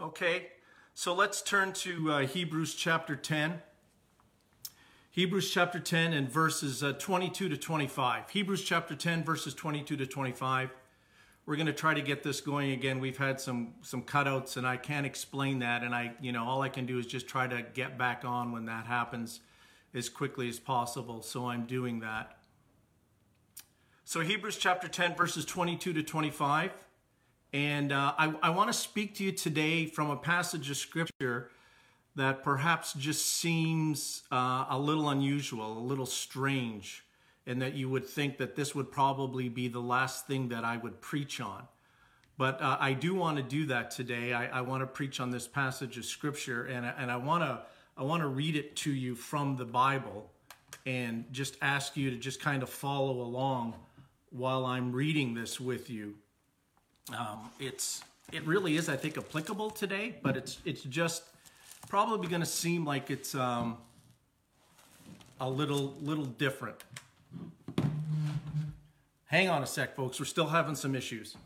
Okay, so let's turn to uh, Hebrews chapter 10. Hebrews chapter 10 and verses uh, 22 to 25. Hebrews chapter 10, verses 22 to 25. We're going to try to get this going again. We've had some some cutouts, and I can't explain that. And I, you know, all I can do is just try to get back on when that happens as quickly as possible. So I'm doing that. So Hebrews chapter 10, verses 22 to 25. And uh, I, I want to speak to you today from a passage of scripture that perhaps just seems uh, a little unusual, a little strange, and that you would think that this would probably be the last thing that I would preach on. But uh, I do want to do that today. I, I, want to preach on this passage of scripture, and, and I want to I want to read it to you from the Bible, and just ask you to just kind of follow along while I'm reading this with you. Um, it's it really is, I think, applicable today, but it's it's just probably going to seem like it's um, a little little different. Hang on a sec, folks. We're still having some issues.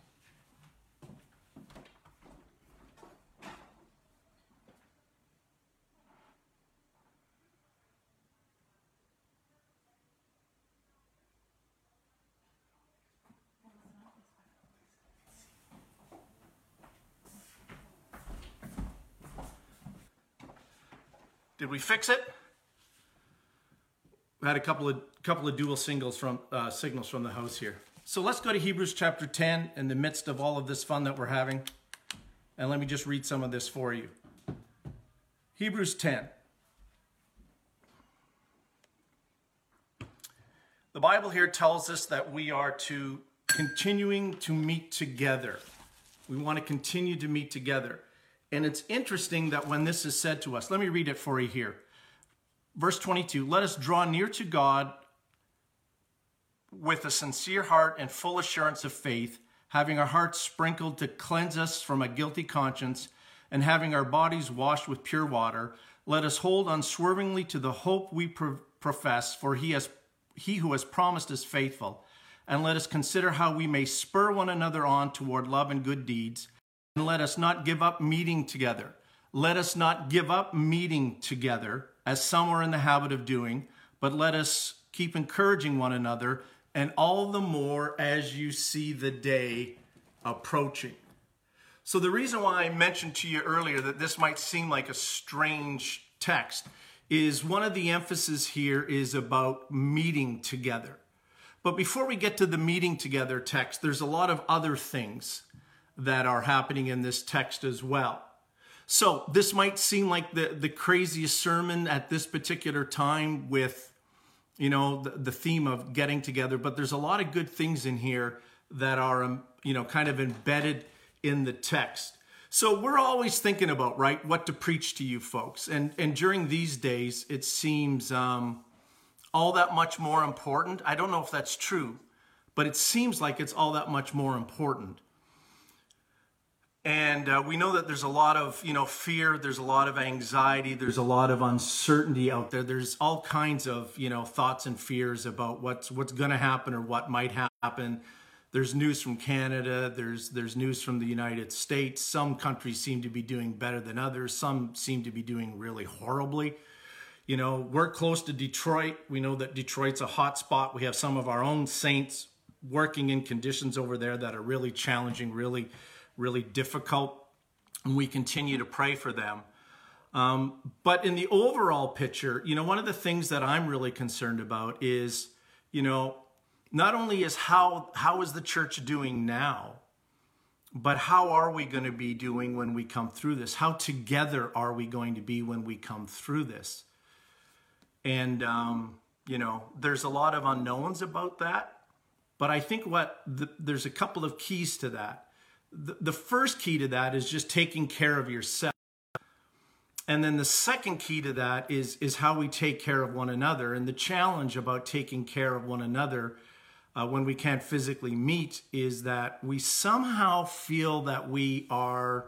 Did we fix it? We had a couple of couple of dual singles from uh, signals from the house here. So let's go to Hebrews chapter 10 in the midst of all of this fun that we're having. And let me just read some of this for you. Hebrews 10. The Bible here tells us that we are to continuing to meet together. We want to continue to meet together. And it's interesting that when this is said to us, let me read it for you here. Verse 22 Let us draw near to God with a sincere heart and full assurance of faith, having our hearts sprinkled to cleanse us from a guilty conscience, and having our bodies washed with pure water. Let us hold unswervingly to the hope we pro- profess, for he, has, he who has promised is faithful. And let us consider how we may spur one another on toward love and good deeds and let us not give up meeting together. Let us not give up meeting together, as some are in the habit of doing, but let us keep encouraging one another, and all the more as you see the day approaching. So, the reason why I mentioned to you earlier that this might seem like a strange text is one of the emphasis here is about meeting together. But before we get to the meeting together text, there's a lot of other things that are happening in this text as well. So this might seem like the, the craziest sermon at this particular time with, you know, the, the theme of getting together, but there's a lot of good things in here that are, um, you know, kind of embedded in the text. So we're always thinking about, right, what to preach to you folks. And, and during these days, it seems um, all that much more important. I don't know if that's true, but it seems like it's all that much more important and uh, we know that there's a lot of you know fear there's a lot of anxiety there's a lot of uncertainty out there. There's all kinds of you know thoughts and fears about what's what's going to happen or what might happen. There's news from canada there's there's news from the united states. Some countries seem to be doing better than others. Some seem to be doing really horribly. You know we're close to detroit. We know that detroit's a hot spot. We have some of our own saints working in conditions over there that are really challenging really really difficult, and we continue to pray for them. Um, but in the overall picture, you know, one of the things that I'm really concerned about is, you know, not only is how how is the church doing now, but how are we going to be doing when we come through this? How together are we going to be when we come through this? And um, you know, there's a lot of unknowns about that, but I think what the, there's a couple of keys to that the, the first key to that is just taking care of yourself. And then the second key to that is, is how we take care of one another. And the challenge about taking care of one another uh, when we can't physically meet is that we somehow feel that we are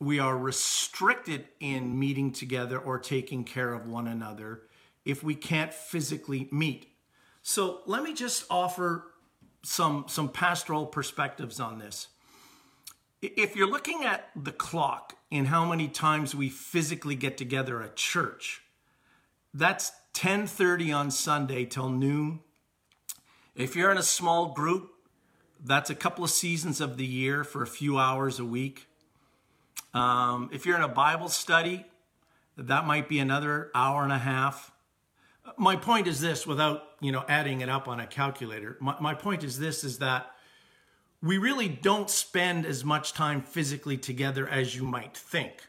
we are restricted in meeting together or taking care of one another if we can't physically meet. So let me just offer some some pastoral perspectives on this If you're looking at the clock in how many times we physically get together at church, that's 10:30 on Sunday till noon. If you're in a small group, that's a couple of seasons of the year for a few hours a week. Um, if you're in a Bible study, that might be another hour and a half. My point is this, without you know adding it up on a calculator. My, my point is this: is that we really don't spend as much time physically together as you might think.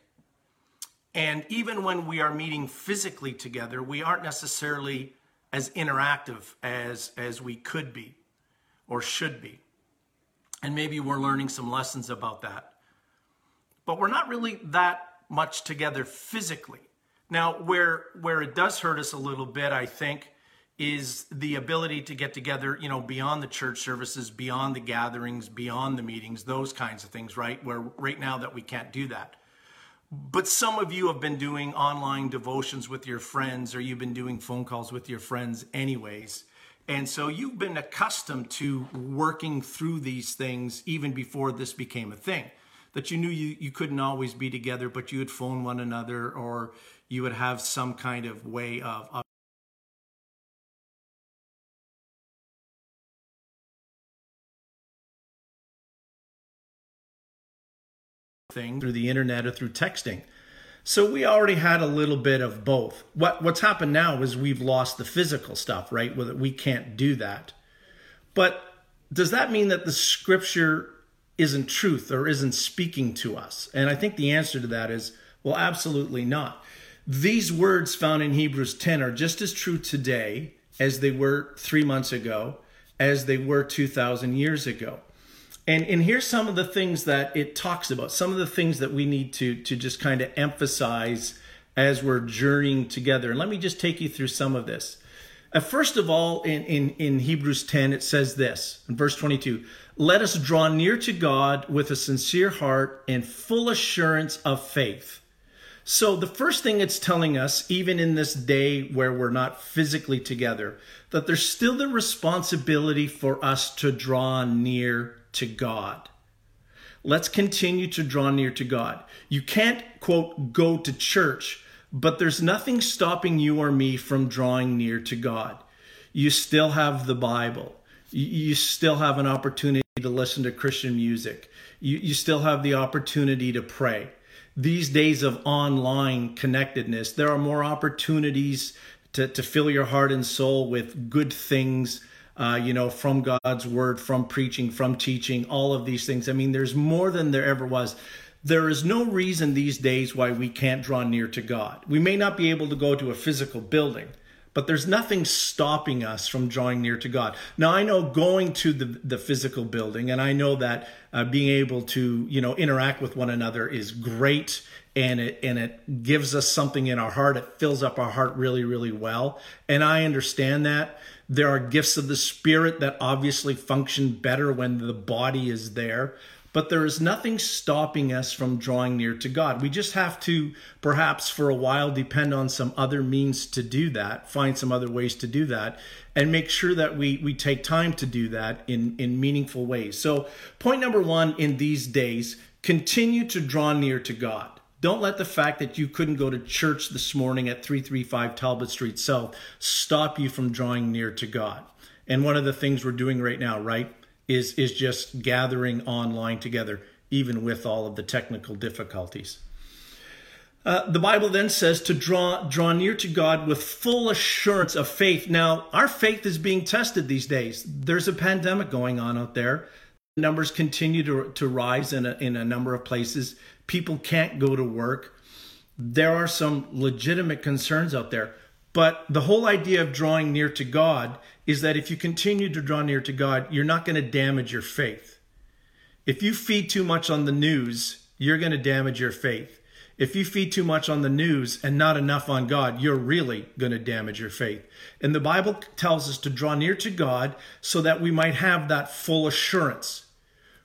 And even when we are meeting physically together, we aren't necessarily as interactive as as we could be or should be. And maybe we're learning some lessons about that. But we're not really that much together physically. Now, where where it does hurt us a little bit, I think, is the ability to get together, you know, beyond the church services, beyond the gatherings, beyond the meetings, those kinds of things, right? Where right now that we can't do that. But some of you have been doing online devotions with your friends, or you've been doing phone calls with your friends, anyways. And so you've been accustomed to working through these things even before this became a thing. That you knew you, you couldn't always be together, but you would phone one another or you would have some kind of way of, of thing through the internet or through texting. So we already had a little bit of both. What what's happened now is we've lost the physical stuff, right? We can't do that. But does that mean that the scripture isn't truth or isn't speaking to us? And I think the answer to that is well, absolutely not. These words found in Hebrews 10 are just as true today as they were 3 months ago, as they were 2000 years ago. And, and here's some of the things that it talks about, some of the things that we need to, to just kind of emphasize as we're journeying together. And let me just take you through some of this. Uh, first of all, in, in, in Hebrews 10, it says this in verse 22 Let us draw near to God with a sincere heart and full assurance of faith. So, the first thing it's telling us, even in this day where we're not physically together, that there's still the responsibility for us to draw near to God. Let's continue to draw near to God. You can't, quote, go to church, but there's nothing stopping you or me from drawing near to God. You still have the Bible. You still have an opportunity to listen to Christian music. You, you still have the opportunity to pray. These days of online connectedness, there are more opportunities to, to fill your heart and soul with good things uh, you know, from God's word, from preaching, from teaching, all of these things. I mean, there's more than there ever was. There is no reason these days why we can't draw near to God. We may not be able to go to a physical building, but there's nothing stopping us from drawing near to God. Now, I know going to the, the physical building, and I know that uh, being able to, you know, interact with one another is great and it and it gives us something in our heart. It fills up our heart really, really well. And I understand that. There are gifts of the Spirit that obviously function better when the body is there. But there is nothing stopping us from drawing near to God. We just have to, perhaps for a while, depend on some other means to do that, find some other ways to do that, and make sure that we, we take time to do that in, in meaningful ways. So, point number one in these days continue to draw near to God. Don't let the fact that you couldn't go to church this morning at 335 Talbot Street South stop you from drawing near to God. And one of the things we're doing right now, right, is is just gathering online together even with all of the technical difficulties. Uh, the Bible then says to draw draw near to God with full assurance of faith. Now, our faith is being tested these days. There's a pandemic going on out there. Numbers continue to, to rise in a, in a number of places people can't go to work. There are some legitimate concerns out there. But the whole idea of drawing near to God is that if you continue to draw near to God, you're not going to damage your faith. If you feed too much on the news, you're going to damage your faith. If you feed too much on the news and not enough on God, you're really going to damage your faith. And the Bible tells us to draw near to God so that we might have that full assurance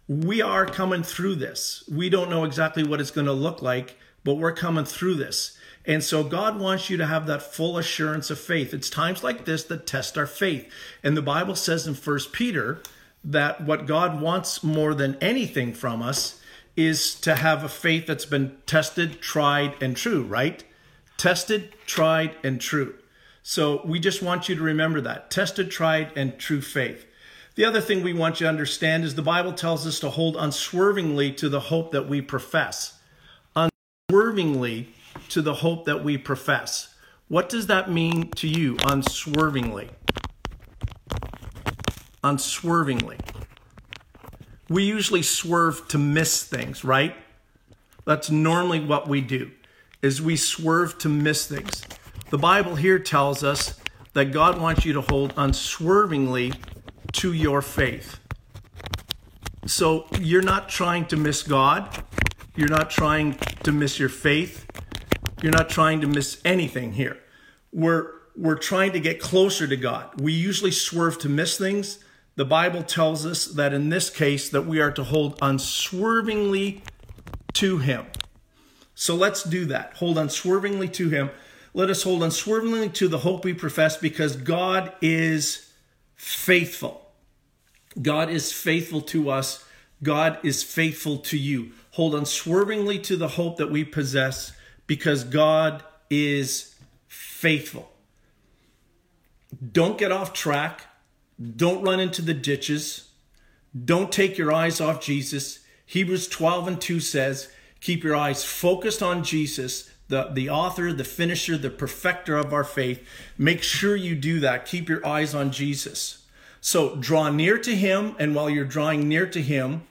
we are coming through this. We don't know exactly what it's going to look like, but we're coming through this. And so God wants you to have that full assurance of faith. It's times like this that test our faith. And the Bible says in First Peter that what God wants more than anything from us is to have a faith that's been tested, tried, and true, right? Tested, tried, and true. So we just want you to remember that tested, tried, and true faith. The other thing we want you to understand is the Bible tells us to hold unswervingly to the hope that we profess. Unswervingly to the hope that we profess. What does that mean to you, unswervingly? Unswervingly. We usually swerve to miss things, right? That's normally what we do. Is we swerve to miss things. The Bible here tells us that God wants you to hold unswervingly to your faith. So you're not trying to miss God. You're not trying to miss your faith. You're not trying to miss anything here. We're, we're trying to get closer to God. We usually swerve to miss things. The Bible tells us that in this case that we are to hold unswervingly to him. So let's do that. Hold unswervingly to him. Let us hold unswervingly to the hope we profess because God is faithful. God is faithful to us. God is faithful to you. Hold unswervingly to the hope that we possess because God is faithful. Don't get off track. Don't run into the ditches. Don't take your eyes off Jesus. Hebrews 12 and 2 says, Keep your eyes focused on Jesus, the, the author, the finisher, the perfecter of our faith. Make sure you do that. Keep your eyes on Jesus. So draw near to him, and while you're drawing near to him,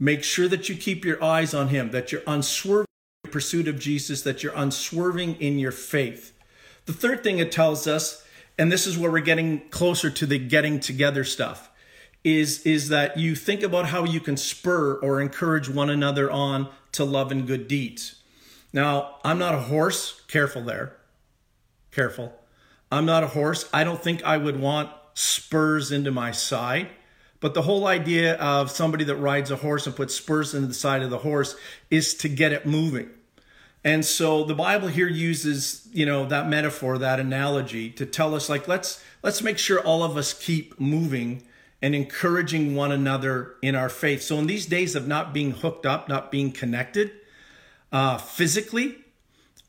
make sure that you keep your eyes on him, that you're unswerving in pursuit of Jesus, that you're unswerving in your faith. The third thing it tells us, and this is where we're getting closer to the getting together stuff, is, is that you think about how you can spur or encourage one another on to love and good deeds. Now, I'm not a horse, careful there. Careful. I'm not a horse. I don't think I would want spurs into my side. But the whole idea of somebody that rides a horse and puts spurs into the side of the horse is to get it moving. And so the Bible here uses, you know, that metaphor, that analogy to tell us like let's let's make sure all of us keep moving and encouraging one another in our faith. So in these days of not being hooked up, not being connected uh, physically,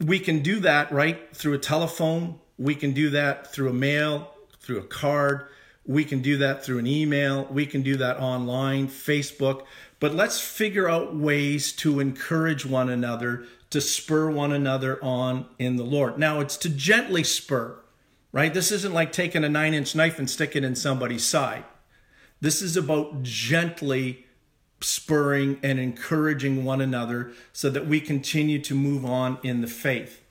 we can do that right through a telephone. We can do that through a mail through a card. We can do that through an email. We can do that online, Facebook. But let's figure out ways to encourage one another, to spur one another on in the Lord. Now, it's to gently spur, right? This isn't like taking a nine inch knife and sticking it in somebody's side. This is about gently spurring and encouraging one another so that we continue to move on in the faith.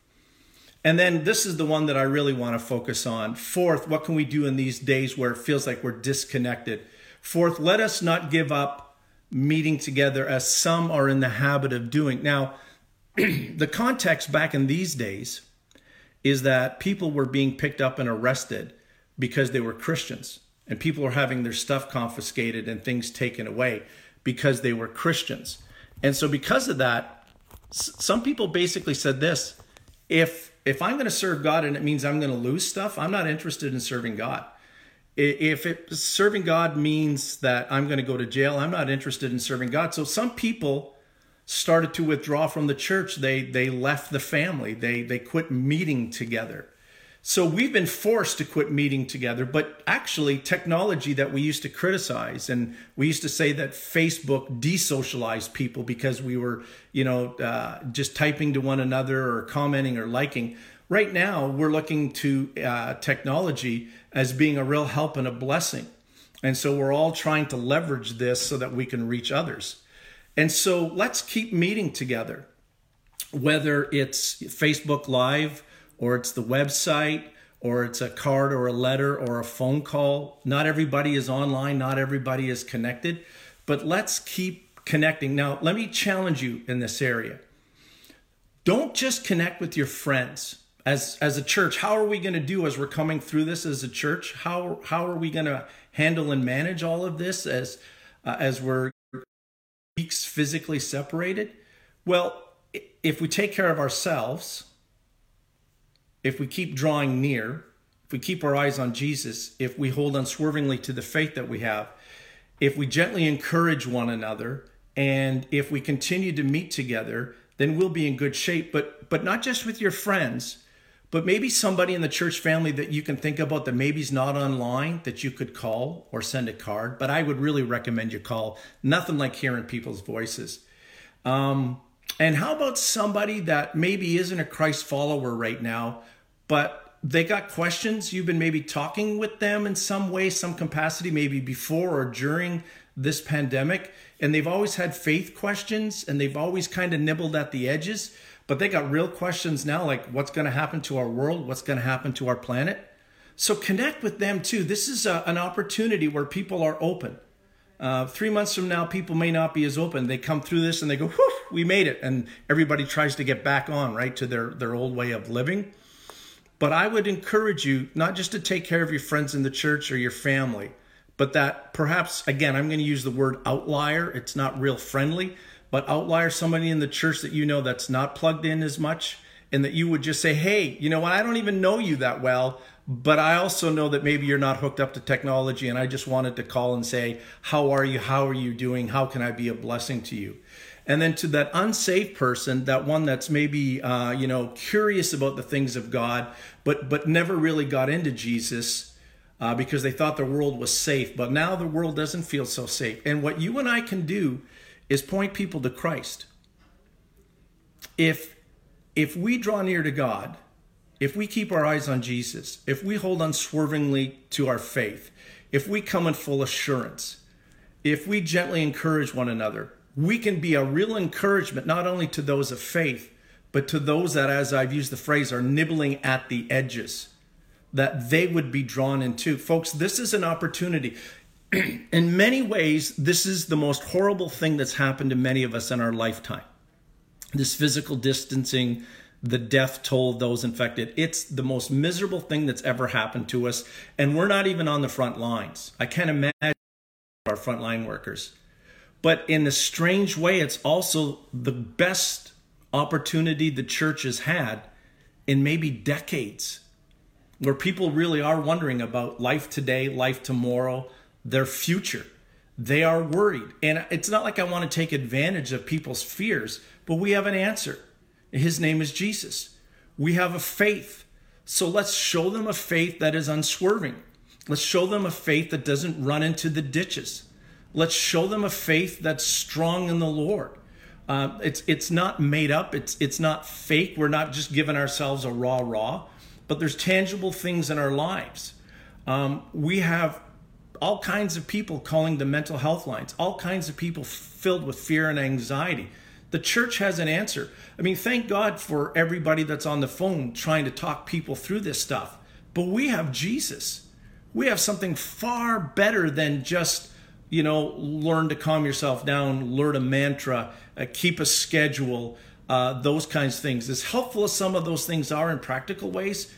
And then this is the one that I really want to focus on. Fourth, what can we do in these days where it feels like we're disconnected? Fourth, let us not give up meeting together as some are in the habit of doing. Now, the context back in these days is that people were being picked up and arrested because they were Christians, and people were having their stuff confiscated and things taken away because they were Christians. And so, because of that, some people basically said this if if I'm going to serve God and it means I'm going to lose stuff, I'm not interested in serving God. If it, serving God means that I'm going to go to jail, I'm not interested in serving God. So some people started to withdraw from the church. They they left the family. They they quit meeting together. So we've been forced to quit meeting together, but actually, technology that we used to criticize, and we used to say that Facebook desocialized people because we were, you know, uh, just typing to one another or commenting or liking. Right now, we're looking to uh, technology as being a real help and a blessing. And so we're all trying to leverage this so that we can reach others. And so let's keep meeting together, whether it's Facebook Live or it's the website or it's a card or a letter or a phone call. Not everybody is online, not everybody is connected, but let's keep connecting. Now, let me challenge you in this area. Don't just connect with your friends. As, as a church, how are we going to do as we're coming through this as a church? How, how are we going to handle and manage all of this as, uh, as we're weeks physically separated? Well, if we take care of ourselves, if we keep drawing near, if we keep our eyes on Jesus, if we hold unswervingly to the faith that we have, if we gently encourage one another, And if we continue to meet together, then we'll be in good shape. But but not just with your friends, but maybe somebody in the church family that you can think about that maybe's not online that you could call or send a card. But I would really recommend you call. Nothing like hearing people's voices. Um, and how about somebody that maybe isn't a Christ follower right now, but they got questions? You've been maybe talking with them in some way, some capacity, maybe before or during this pandemic, and they've always had faith questions and they've always kind of nibbled at the edges, but they got real questions now like what's going to happen to our world? What's going to happen to our planet? So connect with them too. This is a, an opportunity where people are open. Uh, three months from now, people may not be as open. They come through this and they go, whew, we made it. And everybody tries to get back on, right, to their, their old way of living. But I would encourage you not just to take care of your friends in the church or your family, but that perhaps, again, I'm going to use the word outlier. It's not real friendly, but outlier, somebody in the church that you know that's not plugged in as much, and that you would just say, hey, you know what, I don't even know you that well, but I also know that maybe you're not hooked up to technology, and I just wanted to call and say, How are you? How are you doing? How can I be a blessing to you? And then to that unsafe person, that one that's maybe uh, you know curious about the things of God, but but never really got into Jesus uh, because they thought the world was safe. But now the world doesn't feel so safe. And what you and I can do is point people to Christ. If if we draw near to God if we keep our eyes on Jesus, if we hold unswervingly to our faith, if we come in full assurance, if we gently encourage one another, we can be a real encouragement not only to those of faith, but to those that, as I've used the phrase, are nibbling at the edges, that they would be drawn into. Folks, this is an opportunity. in many ways, this is the most horrible thing that's happened to many of us in our lifetime. This physical distancing, the death toll of those infected. It's the most miserable thing that's ever happened to us. And we're not even on the front lines. I can't imagine our frontline workers. But in a strange way, it's also the best opportunity the church has had in maybe decades, where people really are wondering about life today, life tomorrow, their future. They are worried. And it's not like I want to take advantage of people's fears, but we have an answer. His name is Jesus. We have a faith. So let's show them a faith that is unswerving. Let's show them a faith that doesn't run into the ditches. Let's show them a faith that's strong in the Lord. Uh, it's it's not made up. It's it's not fake. We're not just giving ourselves a rah rah, but there's tangible things in our lives. Um, we have all kinds of people calling the mental health lines. All kinds of people filled with fear and anxiety. The church has an answer. I mean, thank God for everybody that's on the phone trying to talk people through this stuff. But we have Jesus. We have something far better than just, you know, learn to calm yourself down, learn a mantra, uh, keep a schedule, uh, those kinds of things. As helpful as some of those things are in practical ways,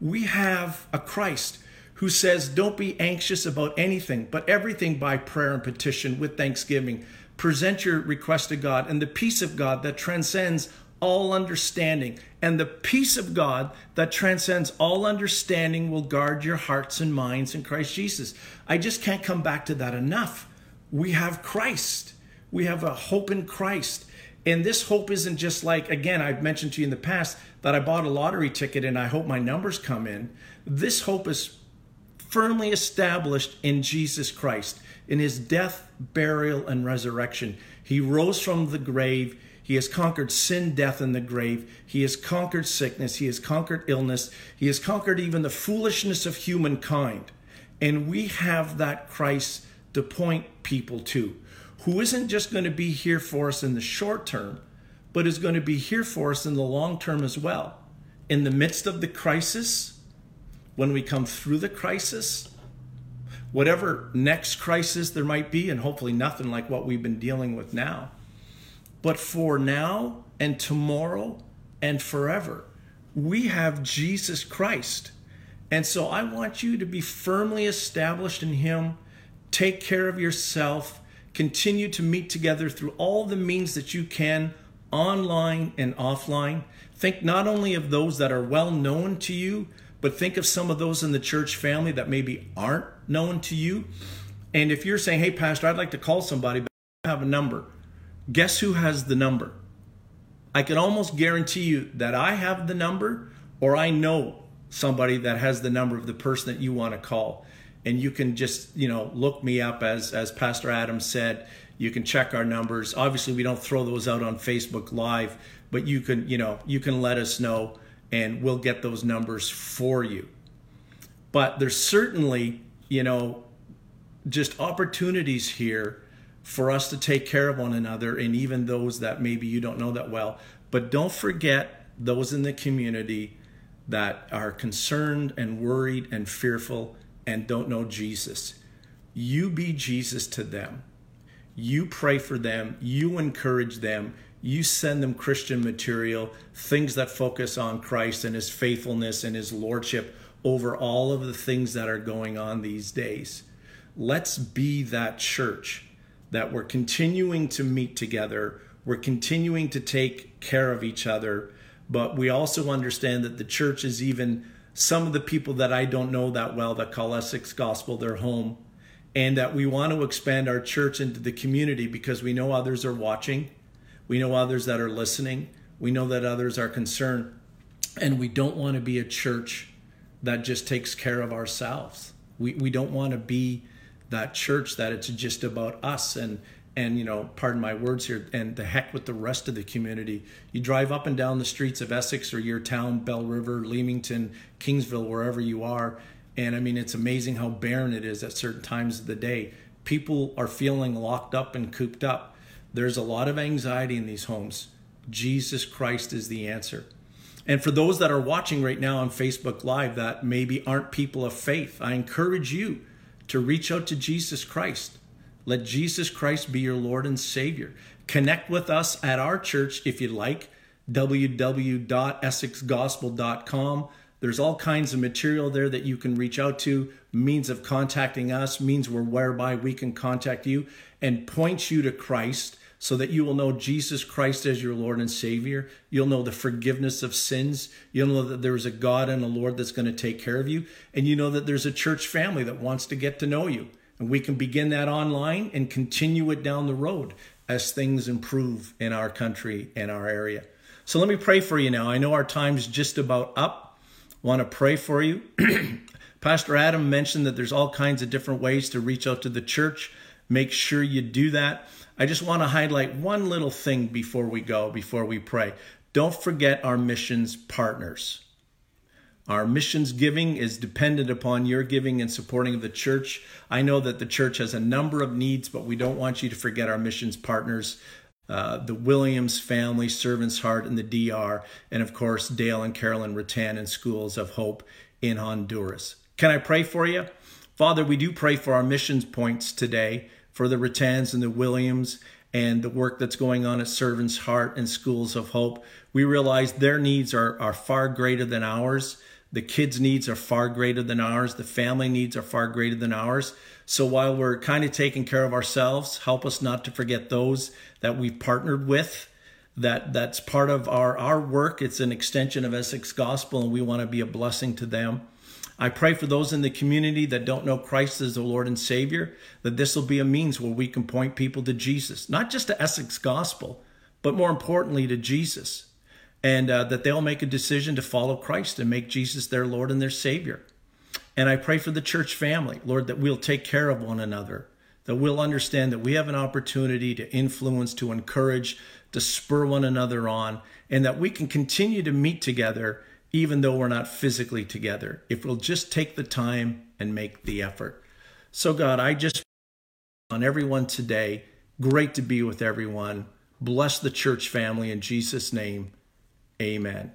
we have a Christ who says, Don't be anxious about anything, but everything by prayer and petition with thanksgiving present your request to God, and the peace of God that transcends all understanding, and the peace of God that transcends all understanding will guard your hearts and minds in Christ Jesus. I just can't come back to that enough. We have Christ, we have a hope in Christ. And this hope isn't just like, again, I've mentioned to you in the past that I bought a lottery ticket and I hope my numbers come in. This hope is firmly established in Jesus Christ in his death, burial, and resurrection. He rose from the grave. He has conquered sin, death, and the grave. He has conquered sickness. He has conquered illness. He has conquered even the foolishness of humankind. And we have that Christ to point people to, who isn't just going to be here for us in the short term, but is going to be here for us in the long term as well. In the midst of the crisis, when we come through the crisis, whatever next crisis there might be, and hopefully nothing like what we've been dealing with now. But for now and tomorrow and forever, we have Jesus Christ. And so I want you to be firmly established in Him, take care of yourself, continue to meet together through all the means that you can, online and offline. Think not only of those that are well known to you, but think of some of those in the church family that maybe aren't known to you. And if you're saying, hey, Pastor, I'd like to call somebody, but I don't have a number. Guess who has the number? I can almost guarantee you that I have the number or I know somebody that has the number of the person that you want to call. And you can just, you know, look me up as as Pastor Adam said, you can check our numbers. Obviously, we don't throw those out on Facebook live, but you can, you know, you can let us know and we'll get those numbers for you. But there's certainly, you know, just opportunities here for us to take care of one another and even those that maybe you don't know that well. But don't forget those in the community that are concerned and worried and fearful and don't know Jesus. You be Jesus to them. You pray for them. You encourage them. You send them Christian material, things that focus on Christ and his faithfulness and his lordship over all of the things that are going on these days. Let's be that church that we're continuing to meet together, we're continuing to take care of each other, but we also understand that the church is even some of the people that I don't know that well that call Essex Gospel their home, and that we want to expand our church into the community because we know others are watching, we know others that are listening, we know that others are concerned, and we don't want to be a church that just takes care of ourselves. We, we don't want to be that church that it's just about us and and you know pardon my words here and the heck with the rest of the community. You drive up and down the streets of essex or your town bell river leamington kingsville wherever you are and i mean it's amazing how barren it is at certain times of the day. People are feeling locked up and cooped up. There's a lot of anxiety in these homes. Jesus christ is the answer. And for those that are watching right now on facebook live that maybe aren't people of faith i encourage you to reach out to Jesus Christ. Let Jesus Christ be your Lord and Savior. Connect with us at our church if you'd like, www.essexgospel.com. There's all kinds of material there that you can reach out to, means of contacting us, means whereby we can contact you and point you to Christ so that you will know Jesus Christ as your Lord and Savior. You'll know the forgiveness of sins. You'll know that there is a God and a Lord that's going to take care of you. And you know that there's a church family that wants to get to know you. And we can begin that online and continue it down the road as things improve in our country and our area. So let me pray for you now. I know our time's just about up. I want to pray for you. Pastor Adam mentioned that there's all kinds of different ways to reach out to the church. Make sure you do that. I just want to highlight one little thing before we go, before we pray. Don't forget our missions partners. Our missions giving is dependent upon your giving and supporting of the church. I know that the church has a number of needs, but we don't want you to forget our missions partners. Uh, the Williams family, Servants Heart, and the DR, and of course, Dale and Carolyn Rattan and Schools of Hope in Honduras. Can I pray for you? Father, we do pray for our missions points today for the Rattans and the Williams and the work that's going on at Servants Heart and Schools of Hope. We realize their needs are, are far greater than ours. The kids' needs are far greater than ours. The family needs are far greater than ours. So while we're kind of taking care of ourselves, help us not to forget those that we've partnered with. That that's part of our our work. It's an extension of Essex Gospel, and we want to be a blessing to them. I pray for those in the community that don't know Christ as the Lord and Savior, that this will be a means where we can point people to Jesus, not just to Essex Gospel, but more importantly to Jesus, and uh, that they'll make a decision to follow Christ and make Jesus their Lord and their Savior. And I pray for the church family, Lord, that we'll take care of one another, that we'll understand that we have an opportunity to influence, to encourage, to spur one another on, and that we can continue to meet together even though we're not physically together, if we'll just take the time and make the effort. So, God, I just on everyone today. Great to be with everyone. Bless the church family in Jesus' name. Amen.